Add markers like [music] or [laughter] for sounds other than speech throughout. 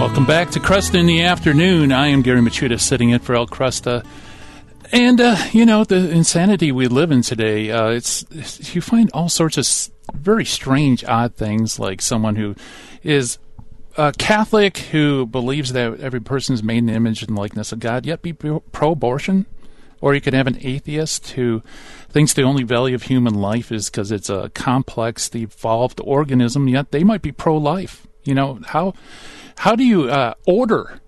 Welcome back to Kresta in the Afternoon. I am Gary Michuta sitting in for Al Kresta. And, uh, you know, the insanity we live in today, uh, it's, it's, you find all sorts of very strange, odd things, like someone who is a Catholic who believes that every person is made in the image and likeness of God, yet be pro abortion. Or you could have an atheist who thinks the only value of human life is because it's a complex, evolved organism, yet they might be pro life. You know, how how do you uh, order,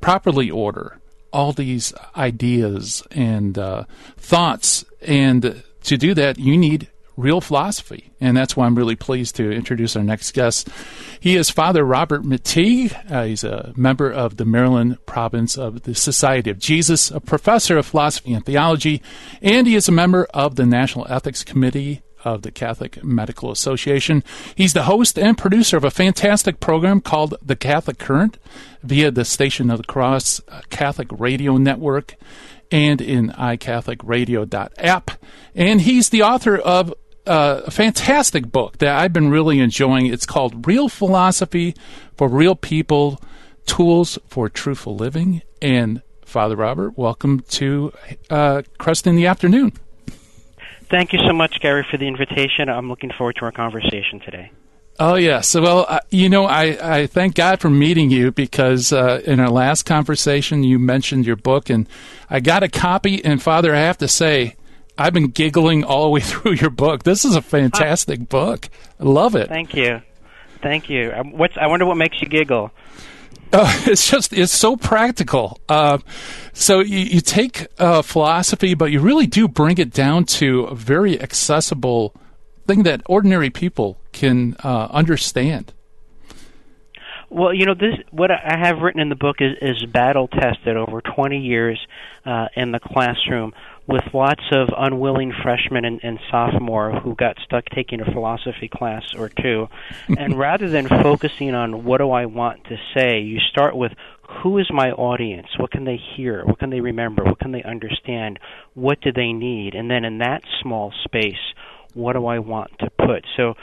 properly order all these ideas and uh, thoughts? And to do that, you need real philosophy. And that's why I'm really pleased to introduce our next guest. He is Father Robert McTeigue. Uh, he's a member of the Maryland province of the Society of Jesus, a professor of philosophy and theology, and he is a member of the National Ethics Committee of the Catholic Medical Association. He's the host and producer of a fantastic program called The Catholic Current via the Station of the Cross uh, Catholic Radio Network and in iCatholicRadio.app. And he's the author of uh, a fantastic book that I've been really enjoying. It's called Real Philosophy for Real People Tools for Truthful Living. And Father Robert, welcome to uh, Kresta in the Afternoon. Thank you so much, Gary, for the invitation. I'm looking forward to our conversation today. Oh yes, well, uh, you know, I, I thank God for meeting you because uh, in our last conversation you mentioned your book, and I got a copy. And Father, I have to say, I've been giggling all the way [laughs] through your book. This is a fantastic book. I love it. Thank you, thank you. Um, what's I wonder what makes you giggle. Uh, [laughs] it's just it's so practical. Uh, so you, you take uh, philosophy, but you really do bring it down to a very accessible thing that ordinary people can uh, understand. Well, you know, this what I have written in the book is, is battle tested over 20 years uh, in the classroom with lots of unwilling freshmen and, and sophomore who got stuck taking a philosophy class or two. and [laughs] rather than focusing on what do I want to say, you start with who is my audience? What can they hear? What can they remember? What can they understand? What do they need? And then in that small space, what do I want to put? So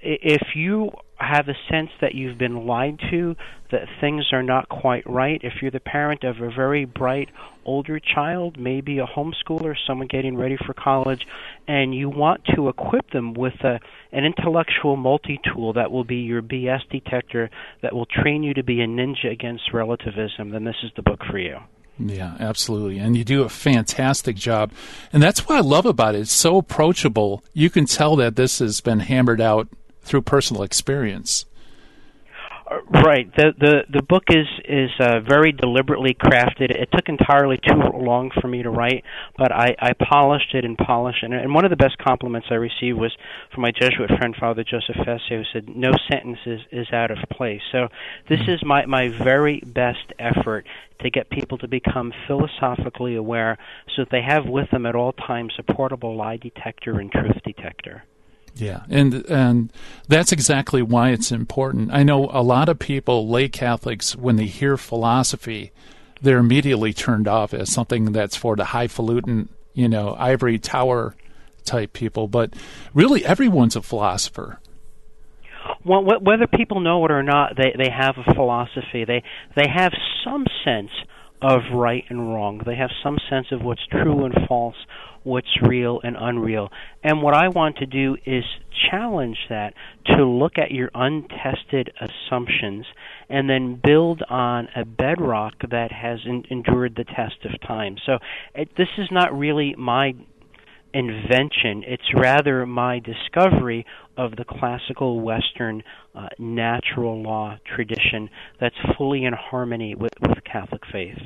if you have a sense that you've been lied to, that things are not quite right, if you're the parent of a very bright older child, maybe a homeschooler, someone getting ready for college, and you want to equip them with a, an intellectual multi tool that will be your BS detector, that will train you to be a ninja against relativism, then this is the book for you. Yeah, absolutely. And you do a fantastic job. And that's what I love about it. It's so approachable. You can tell that this has been hammered out through personal experience. Uh, right. The the the book is is uh, very deliberately crafted. It took entirely too long for me to write, but I, I polished it and polished it. And one of the best compliments I received was from my Jesuit friend Father Joseph Fessio, who said, "No sentence is, is out of place." So this is my my very best effort to get people to become philosophically aware, so that they have with them at all times a portable lie detector and truth detector. Yeah, and and that's exactly why it's important. I know a lot of people, lay Catholics, when they hear philosophy, they're immediately turned off as something that's for the highfalutin, you know, ivory tower type people. But really, everyone's a philosopher. Well, whether people know it or not, they they have a philosophy. They they have some sense of right and wrong. They have some sense of what's true and false, what's real and unreal. And what I want to do is challenge that to look at your untested assumptions and then build on a bedrock that has in, endured the test of time. So it, this is not really my invention, it's rather my discovery of the classical Western uh, natural law tradition that's fully in harmony with, with Catholic faith.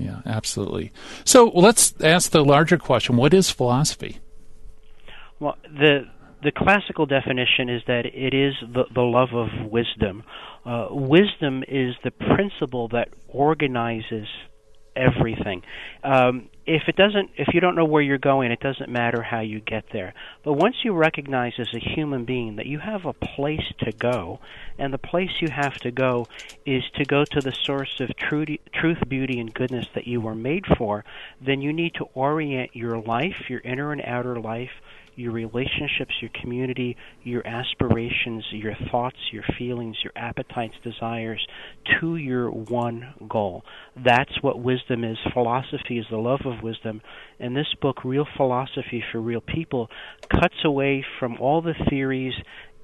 Yeah, absolutely. So let's ask the larger question: What is philosophy? Well, the the classical definition is that it is the, the love of wisdom. Uh, wisdom is the principle that organizes everything. Um, if it doesn't if you don't know where you're going it doesn't matter how you get there but once you recognize as a human being that you have a place to go and the place you have to go is to go to the source of truth, beauty and goodness that you were made for then you need to orient your life your inner and outer life your relationships, your community, your aspirations, your thoughts, your feelings, your appetites, desires to your one goal. That's what wisdom is. Philosophy is the love of wisdom. And this book, Real Philosophy for Real People, cuts away from all the theories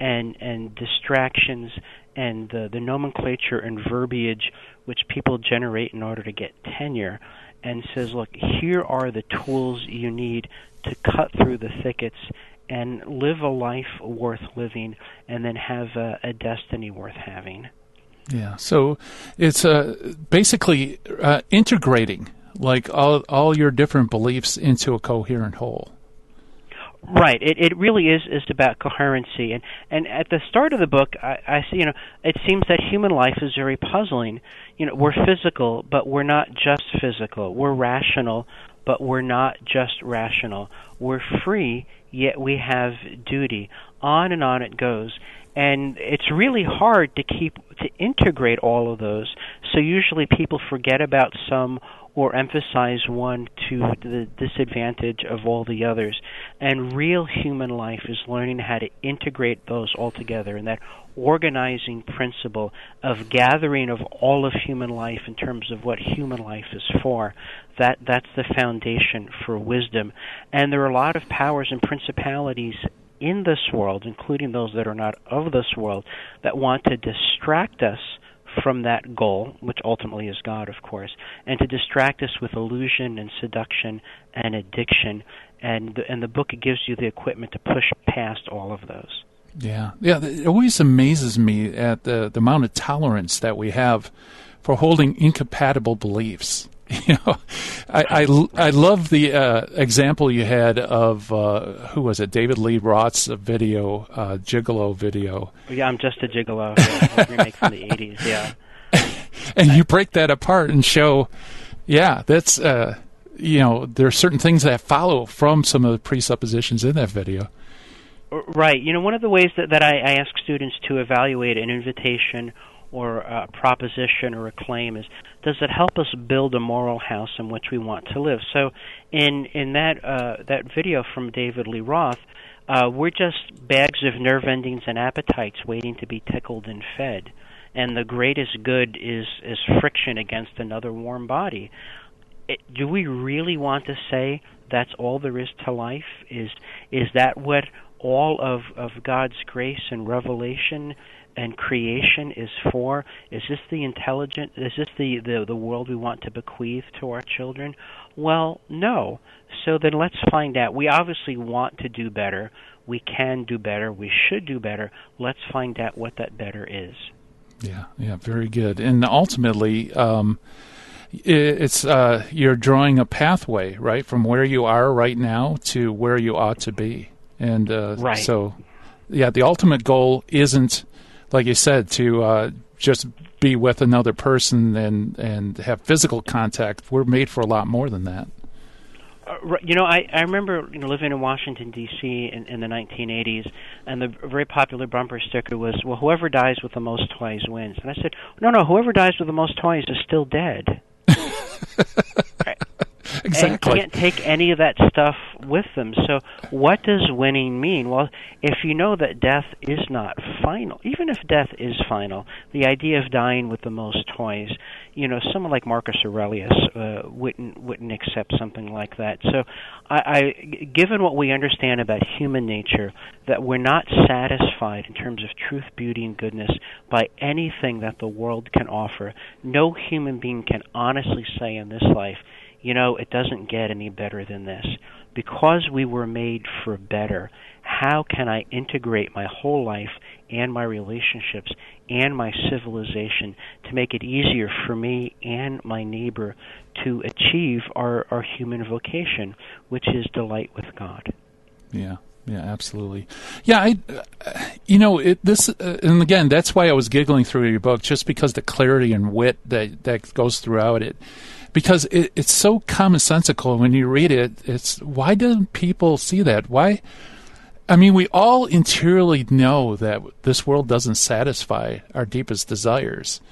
and, and distractions and the, the nomenclature and verbiage which people generate in order to get tenure and says, look, here are the tools you need to cut through the thickets and live a life worth living and then have a, a destiny worth having. Yeah, so it's uh, basically uh, integrating like all all your different beliefs into a coherent whole. Right. It it really is is about coherency, and and at the start of the book, I, I see you know it seems that human life is very puzzling. You know, we're physical, but we're not just physical. We're rational, but we're not just rational. We're free, yet we have duty. On and on it goes. And it's really hard to keep to integrate all of those. So usually people forget about some or emphasize one to the disadvantage of all the others. And real human life is learning how to integrate those all together. And that organizing principle of gathering of all of human life in terms of what human life is for. That that's the foundation for wisdom. And there are a lot of powers and principalities in this world, including those that are not of this world, that want to distract us from that goal, which ultimately is God, of course, and to distract us with illusion and seduction and addiction. And the, and the book gives you the equipment to push past all of those. Yeah, yeah. It always amazes me at the the amount of tolerance that we have for holding incompatible beliefs. [laughs] You know, I I, I love the uh, example you had of uh, who was it? David Lee Roth's video, uh, Gigolo video. Yeah, I'm just a Gigolo. Yeah, remake from the [laughs] '80s. Yeah. and you break that apart and show, yeah, that's uh, you know, there are certain things that follow from some of the presuppositions in that video. Right. You know, one of the ways that, that I, I ask students to evaluate an invitation or a proposition or a claim is does it help us build a moral house in which we want to live? So in in that uh, that video from David Lee Roth, uh, we're just bags of nerve endings and appetites waiting to be tickled and fed. And the greatest good is is friction against another warm body. It, do we really want to say that's all there is to life? Is is that what all of, of God's grace and revelation and creation is for? Is this the intelligent? Is this the, the, the world we want to bequeath to our children? Well, no. So then let's find out. We obviously want to do better. We can do better. We should do better. Let's find out what that better is. Yeah, yeah, very good. And ultimately, um, it's uh, you're drawing a pathway, right, from where you are right now to where you ought to be. And uh, right. so, yeah, the ultimate goal isn't, like you said, to uh, just be with another person and and have physical contact. We're made for a lot more than that. Uh, you know, I I remember you know living in Washington D.C. in, in the 1980s, and the very popular bumper sticker was, "Well, whoever dies with the most toys wins." And I said, "No, no, whoever dies with the most toys is still dead." [laughs] right [laughs] exactly. and can't take any of that stuff with them. So, what does winning mean? Well, if you know that death is not final, even if death is final, the idea of dying with the most toys, you know, someone like Marcus Aurelius uh, wouldn't wouldn't accept something like that. So, I, I, given what we understand about human nature, that we're not satisfied in terms of truth, beauty, and goodness by anything that the world can offer. No human being can honestly say in this life you know, it doesn't get any better than this. Because we were made for better, how can I integrate my whole life and my relationships and my civilization to make it easier for me and my neighbor to achieve our, our human vocation, which is delight with God? Yeah. Yeah, absolutely. Yeah, I, uh, you know, it, this, uh, and again, that's why I was giggling through your book, just because the clarity and wit that that goes throughout it, because it, it's so commonsensical when you read it. It's why don't people see that? Why? I mean, we all interiorly know that this world doesn't satisfy our deepest desires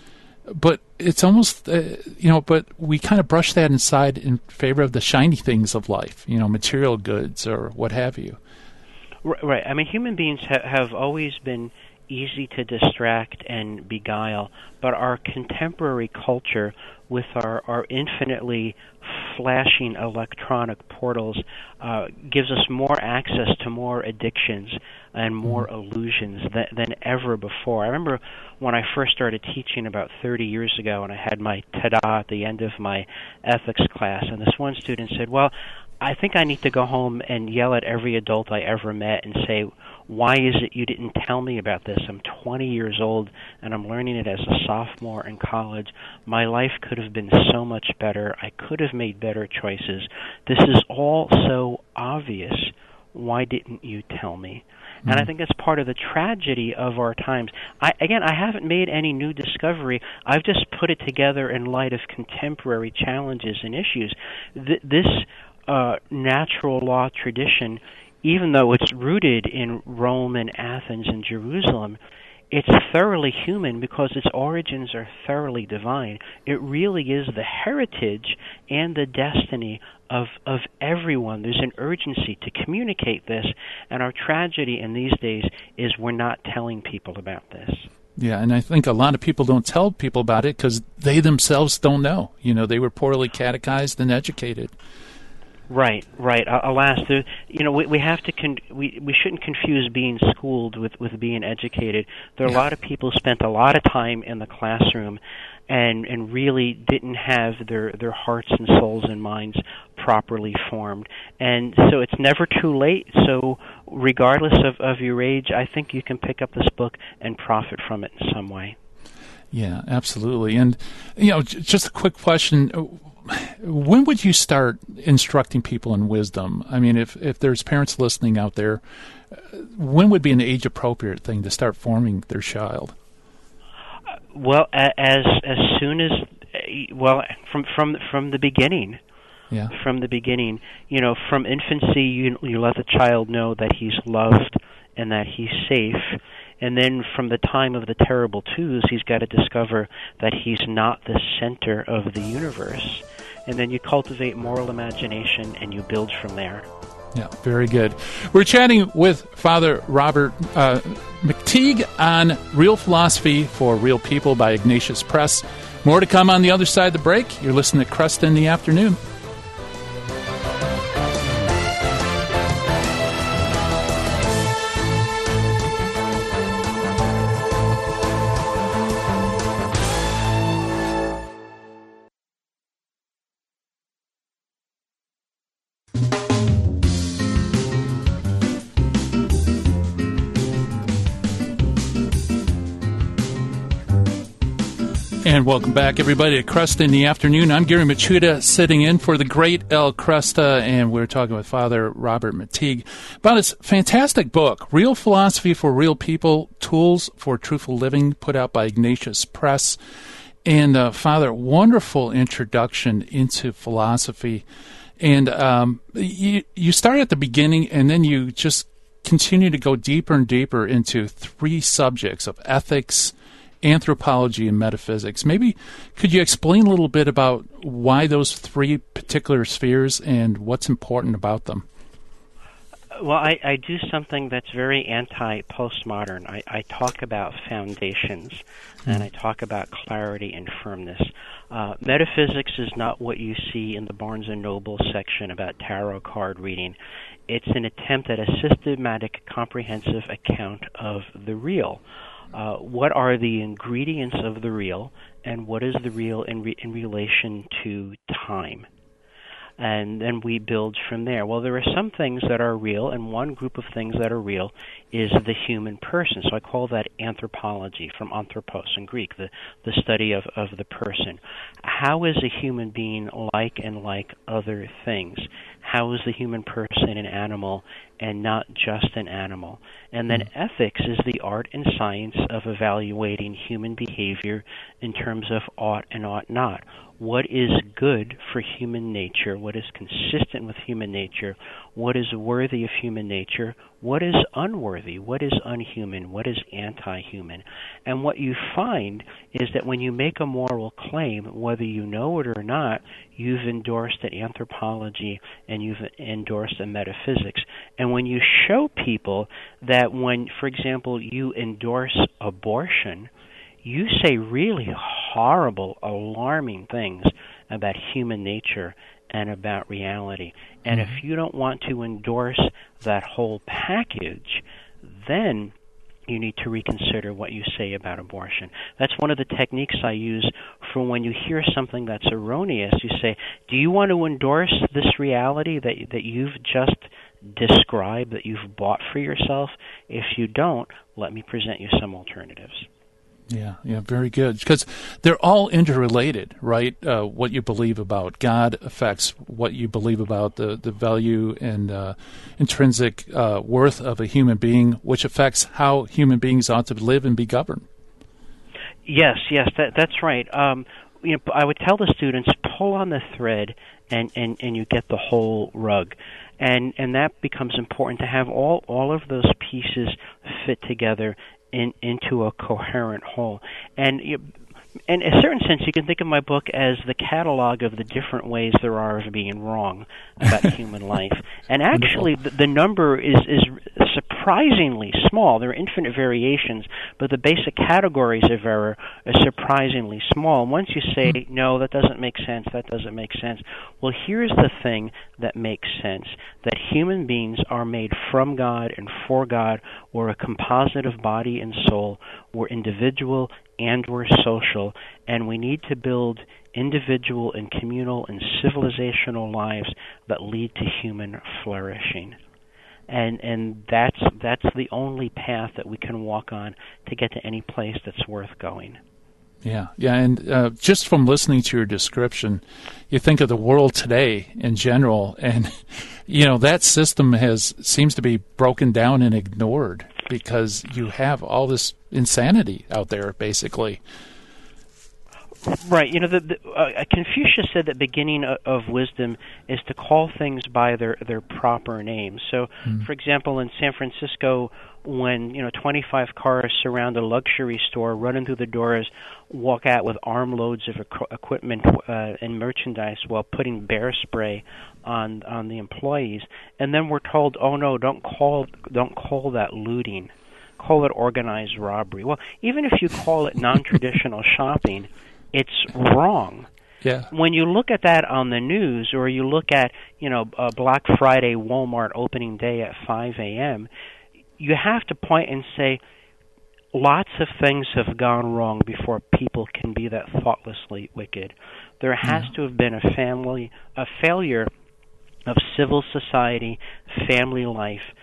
but it's almost uh, you know but we kind of brush that inside in favor of the shiny things of life you know material goods or what have you right i mean human beings ha- have always been easy to distract and beguile but our contemporary culture with our, our infinitely flashing electronic portals uh, gives us more access to more addictions and more mm-hmm. illusions than, than ever before. I remember when I first started teaching about 30 years ago, and I had my ta-da at the end of my ethics class, and this one student said, "Well, I think I need to go home and yell at every adult I ever met and say." Why is it you didn't tell me about this? I'm 20 years old and I'm learning it as a sophomore in college. My life could have been so much better. I could have made better choices. This is all so obvious. Why didn't you tell me? Mm-hmm. And I mm-hmm. think that's part of the tragedy of our times. I, again, I haven't made any new discovery. I've just put it together in light of contemporary challenges and issues. Th- this uh, natural law tradition even though it's rooted in Rome and Athens and Jerusalem, it's thoroughly human because its origins are thoroughly divine. It really is the heritage and the destiny of of everyone. There's an urgency to communicate this, and our tragedy in these days is we're not telling people about this. Yeah, and I think a lot of people don't tell people about it because they themselves don't know. You know, they were poorly catechized and educated. Right, right. Uh, alas, there, you know, we, we have to con- we we shouldn't confuse being schooled with with being educated. There are yeah. a lot of people who spent a lot of time in the classroom, and and really didn't have their their hearts and souls and minds properly formed. And so it's never too late. So regardless of of your age, I think you can pick up this book and profit from it in some way. Yeah, absolutely. And you know, j- just a quick question when would you start instructing people in wisdom? I mean, if if there's parents listening out there, when would be an age appropriate thing to start forming their child? Well, as as soon as well from from from the beginning. Yeah. From the beginning, you know, from infancy, you you let the child know that he's loved and that he's safe and then from the time of the terrible twos, he's got to discover that he's not the center of the universe. And then you cultivate moral imagination and you build from there. Yeah, very good. We're chatting with Father Robert uh, McTeigue on Real Philosophy for Real People by Ignatius Press. More to come on the other side of the break. You're listening to Kresta in the Afternoon. And welcome back, everybody, to Kresta in the Afternoon. I'm Gary Michuta, sitting in for the great Al Kresta, and we're talking with Father Robert McTeigue about his fantastic book, Real Philosophy for Real People Tools for Truthful Living, put out by Ignatius Press. And, uh, Father, wonderful introduction into philosophy. And um, you, you start at the beginning, and then you just continue to go deeper and deeper into three subjects of ethics anthropology and metaphysics. Maybe could you explain a little bit about why those three particular spheres and what's important about them? Well, I, I do something that's very anti postmodern. I, I talk about foundations and I talk about clarity and firmness. Uh, metaphysics is not what you see in the Barnes and Noble section about tarot card reading. It's an attempt at a systematic, comprehensive account of the real. Uh, what are the ingredients of the real, and what is the real in, re- in relation to time? And then we build from there. Well, there are some things that are real, and one group of things that are real is the human person. So I call that anthropology from anthropos in Greek, the, the study of, of the person. How is a human being like and like other things? How is the human person an animal and not just an animal. And then mm-hmm. ethics is the art and science of evaluating human behavior in terms of ought and ought not what is good for human nature, what is consistent with human nature, what is worthy of human nature, what is unworthy, what is unhuman, what is anti human. And what you find is that when you make a moral claim, whether you know it or not, you've endorsed an anthropology and you've endorsed a metaphysics. And when you show people that when, for example, you endorse abortion, you say really horrible, alarming things about human nature and about reality. And if mm-hmm. you don't want to endorse that whole package, then you need to reconsider what you say about abortion. That's one of the techniques I use for when you hear something that's erroneous. You say, "Do you want to endorse this reality that that you've just described that you've bought for yourself? If you don't, let me present you some alternatives." Yeah, yeah, very good. Because they're all interrelated, right? Uh, what you believe about God affects what you believe about the, the value and uh, intrinsic uh, worth of a human being, which affects how human beings ought to live and be governed. Yes, yes, that, that's right. Um, you know, I would tell the students pull on the thread, and, and, and you get the whole rug and and that becomes important to have all all of those pieces fit together in, into a coherent whole. And you, in a certain sense, you can think of my book as the catalog of the different ways there are of being wrong about [laughs] human life. And actually, the, the number is is surprisingly small. There are infinite variations, but the basic categories of error are surprisingly small. And once you say, hmm. no, that doesn't make sense, that doesn't make sense, well, here's the thing that makes sense that human beings are made from God and for God. We're a composite of body and soul. We're individual and we're social, and we need to build individual and communal and civilizational lives that lead to human flourishing and and that's that's the only path that we can walk on to get to any place that's worth going. Yeah, yeah, and uh, just from listening to your description, you think of the world today in general, and [laughs] you know that system has seems to be broken down and ignored because you have all this insanity out there, basically. Right. You know, the, the, uh, Confucius said that beginning of, of wisdom is to call things by their their proper names. So, mm. for example, in San Francisco, when you know 25 cars surround a luxury store, run in through the doors, walk out with armloads of equ- equipment uh, and merchandise while putting bear spray on on the employees, and then we're told, "Oh no, don't call don't call that looting." Call it organized robbery. Well, even if you call it [laughs] non-traditional shopping, it's wrong. Yeah. When you look at that on the news, or you look at you know a Black Friday Walmart opening day at 5 a.m., you have to point and say, lots of things have gone wrong before people can be that thoughtlessly wicked. There has yeah. to have been a family, a failure of civil society, family life,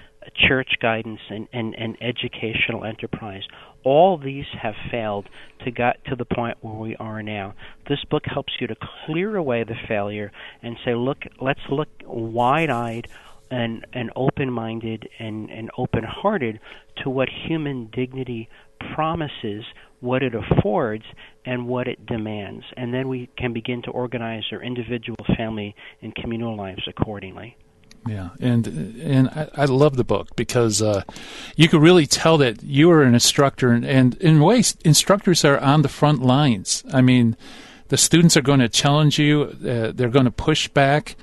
church guidance, and, and, and educational enterprise all these have failed to get to the point where we are now. This book helps you to clear away the failure and say, look, let's look wide-eyed and, and open-minded and, and open-hearted to what human dignity promises, what it affords, and what it demands. And then we can begin to organize our individual, family, and communal lives accordingly. Yeah, and and I, I love the book because uh, you could really tell that you are an instructor, and, and in ways, instructors are on the front lines. I mean, the students are going to challenge you, uh, they're going to push back,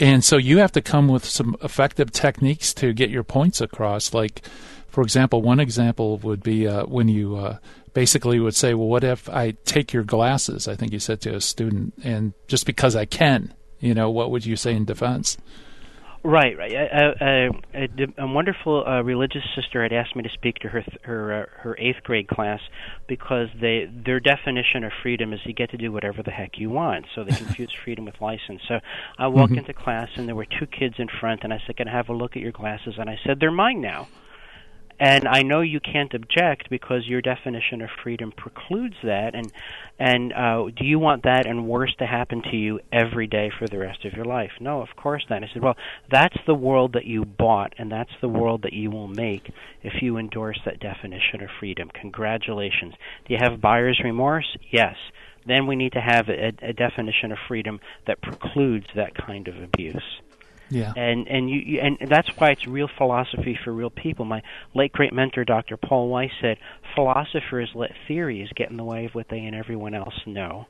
and so you have to come with some effective techniques to get your points across. Like, for example, one example would be uh, when you uh, basically would say, "Well, what if I take your glasses?" I think you said to a student, and just because I can, you know, what would you say in defense? Right, right. A, a, a wonderful uh, religious sister had asked me to speak to her her uh, her eighth grade class because they their definition of freedom is you get to do whatever the heck you want. So they [laughs] confuse freedom with license. So I walked mm-hmm. into class and there were two kids in front, and I said, "Can I have a look at your glasses?" And I said, "They're mine now." And I know you can't object because your definition of freedom precludes that. And and uh, do you want that and worse to happen to you every day for the rest of your life? No, of course not. I said, well, that's the world that you bought, and that's the world that you will make if you endorse that definition of freedom. Congratulations. Do you have buyer's remorse? Yes. Then we need to have a, a definition of freedom that precludes that kind of abuse. Yeah. And and you, you and that's why it's real philosophy for real people. My late great mentor Dr. Paul Weiss said, "Philosophers let theories get in the way of what they and everyone else know."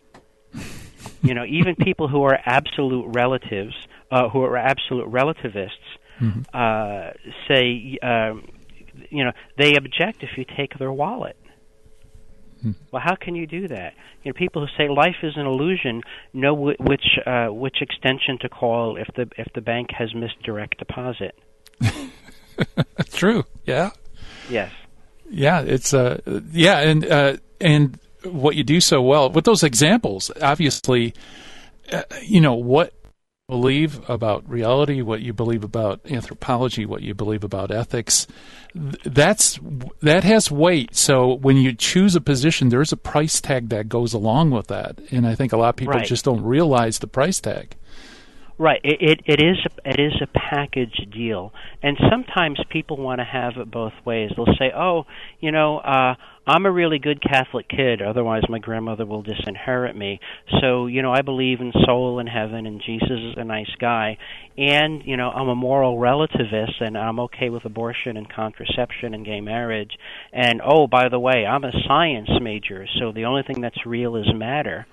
[laughs] you know, even people who are absolute relatives, uh, who are absolute relativists, mm-hmm. uh, say, um, you know, they object if you take their wallet. Hmm. Well, how can you do that? You know, people who say life is an illusion know w- which uh, which extension to call if the if the bank has missed direct deposit. [laughs] True. Yeah. Yes. Yeah, it's uh yeah, and uh and what you do so well with those examples, obviously, uh, you know what believe about reality, what you believe about anthropology, what you believe about ethics, that's that has weight. So when you choose a position, there's a price tag that goes along with that, and I think a lot of people right. just don't realize the price tag. Right. It, it it is it is a package deal, and sometimes people want to have it both ways. They'll say, "Oh, you know, uh, I'm a really good Catholic kid. Otherwise, my grandmother will disinherit me. So, you know, I believe in soul and heaven, and Jesus is a nice guy. And you know, I'm a moral relativist, and I'm okay with abortion and contraception and gay marriage. And oh, by the way, I'm a science major, so the only thing that's real is matter."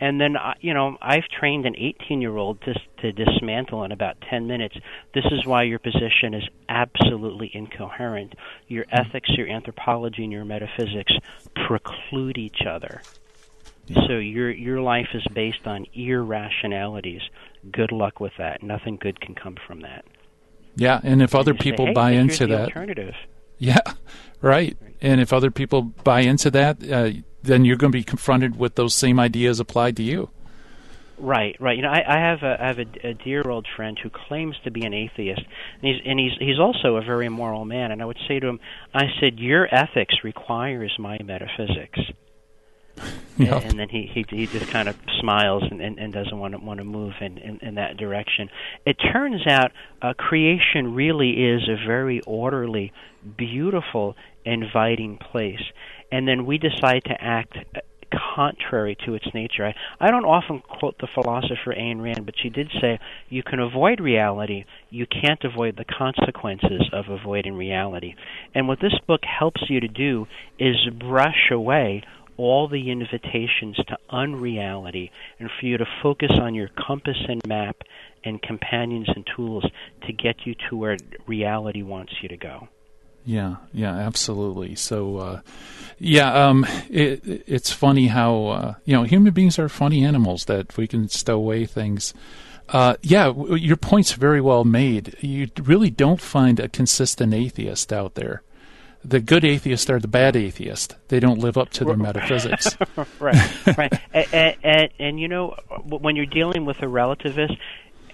And then you know I've trained an 18 year old to to dismantle in about 10 minutes. This is why your position is absolutely incoherent. Your ethics, your anthropology, and your metaphysics preclude each other. So your your life is based on irrationalities. Good luck with that. Nothing good can come from that. Yeah, and if other and people say, hey, buy into that, alternative. Yeah, [laughs] right. And if other people buy into that, uh, then you're going to be confronted with those same ideas applied to you. Right, right. You know, I, I have a I have a, a dear old friend who claims to be an atheist, and he's and he's he's also a very moral man. And I would say to him, I said, your ethics requires my metaphysics. [laughs] Yep. And, then he, he he just kind of smiles and, and, and doesn't want to want to move in, in, in that direction. It turns out uh, creation really is a very orderly, beautiful, inviting place and then we decide to act contrary to its nature. I, I don't often quote the philosopher Ayn Rand, but she did say, You can avoid reality, you can't avoid the consequences of avoiding reality. And what this book helps you to do is brush away all the invitations to unreality and for you to focus on your compass and map and companions and tools to get you to where reality wants you to go. Yeah, yeah, absolutely. So, uh, yeah, um, it, it's funny how uh, you know human beings are funny animals that we can stow away things. Uh, yeah, your point's very well made. You really don't find a consistent atheist out there. The good atheists are the bad atheists. They don't live up to their [laughs] metaphysics. [laughs] right, right. and, and, and you know, when you're dealing with a relativist,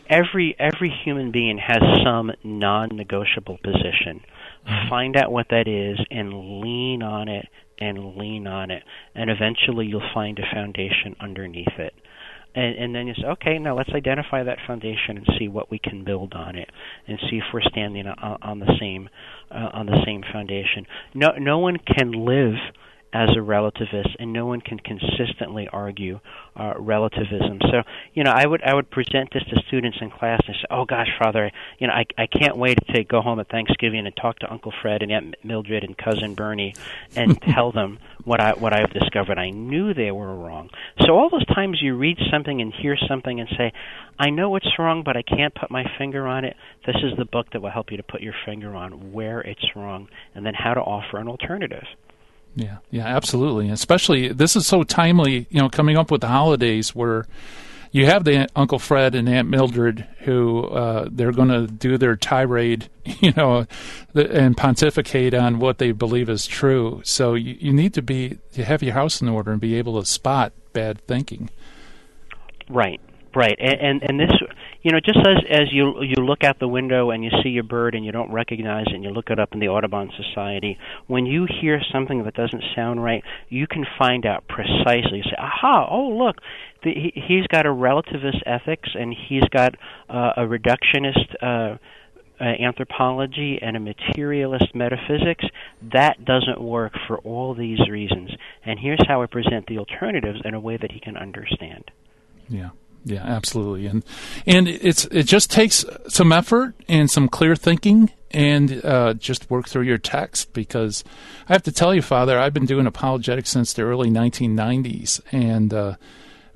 every every human being has some non-negotiable position. Find out what that is and lean on it and lean on it. And eventually you'll find a foundation underneath it. And, and then you say, okay, now let's identify that foundation and see what we can build on it, and see if we're standing on, on the same uh, on the same foundation. No, no one can live as a relativist, and no one can consistently argue uh, relativism. So, you know, I would I would present this to students in class and say, "Oh gosh, Father, you know, I I can't wait to go home at Thanksgiving and talk to Uncle Fred and Aunt Mildred and cousin Bernie and [laughs] tell them what I what I've discovered. I knew they were wrong." So all those times you read something and hear something and say, "I know it's wrong, but I can't put my finger on it." This is the book that will help you to put your finger on where it's wrong and then how to offer an alternative. Yeah, yeah, absolutely. Especially this is so timely, you know, coming up with the holidays where you have the Uncle Fred and Aunt Mildred who uh, they're going to do their tirade, [laughs] you know, and pontificate on what they believe is true. So you, you need to be to have your house in order and be able to spot bad thinking. Right, right, and and, and this you know, just as as you you look out the window and you see your bird and you don't recognize it, and you look it up in the Audubon Society, when you hear something that doesn't sound right, you can find out precisely. You say, "Aha! Oh, look, the, he, he's got a relativist ethics, and he's got uh, a reductionist." Uh, uh, anthropology and a materialist metaphysics, that doesn't work for all these reasons. And here's how I present the alternatives in a way that he can understand. Yeah. Yeah, absolutely, and and it's it just takes some effort and some clear thinking, and uh, just work through your text because I have to tell you, Father, I've been doing apologetics since the early 1990s, and uh,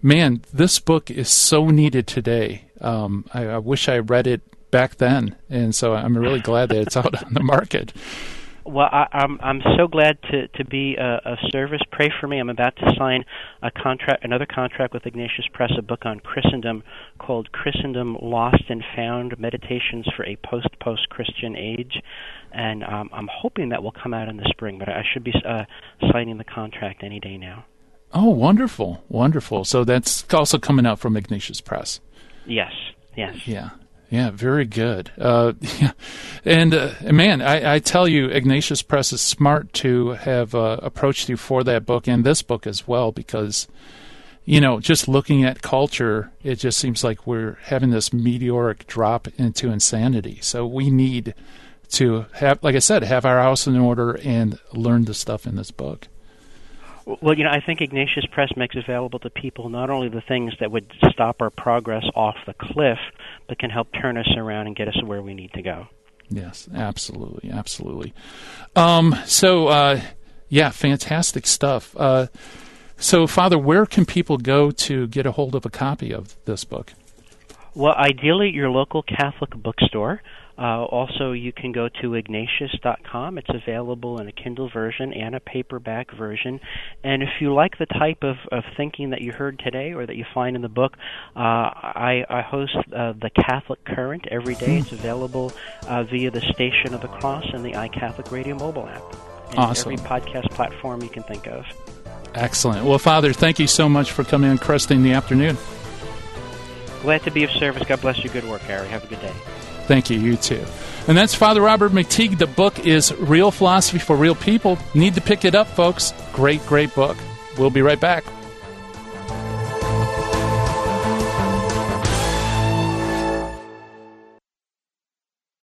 man, this book is so needed today. Um, I, I wish I read it back then, and so I'm really glad that it's out [laughs] on the market. Well, I, I'm I'm so glad to to be a, a service. Pray for me. I'm about to sign a contract, another contract with Ignatius Press, a book on Christendom called Christendom Lost and Found: Meditations for a Post Post Christian Age, and um, I'm hoping that will come out in the spring. But I should be uh, signing the contract any day now. Oh, wonderful, wonderful. So that's also coming out from Ignatius Press. Yes. Yes. Yeah. Yeah, very good. Uh, [laughs] yeah. And uh, man, I, I, tell you, Ignatius Press is smart to have uh, approached you for that book and this book as well, because you know, just looking at culture, it just seems like we're having this meteoric drop into insanity. So we need to have, like I said, have our house in order and learn the stuff in this book. Well, you know, I think Ignatius Press makes available to people not only the things that would stop our progress off the cliff, but can help turn us around and get us where we need to go. Yes, absolutely, absolutely. Um, so, uh, yeah, fantastic stuff. Uh, so, Father, where can people go to get a hold of a copy of this book? Well, ideally, your local Catholic bookstore. Uh, also, you can go to ignatius.com. It's available in a Kindle version and a paperback version. And if you like the type of, of thinking that you heard today or that you find in the book, uh, I, I, host uh, the Catholic Current every day. It's available uh, via the Station of the Cross and the iCatholic Radio mobile app. And awesome. Every podcast platform you can think of. Excellent. Well, Father, thank you so much for coming on Kresta in the Afternoon. Glad to be of service. God bless you. Good work, Gary. Have a good day. Thank you. You too. And that's Father Robert McTeigue. The book is Real Philosophy for Real People. Need to pick it up, folks. Great, great book. We'll be right back.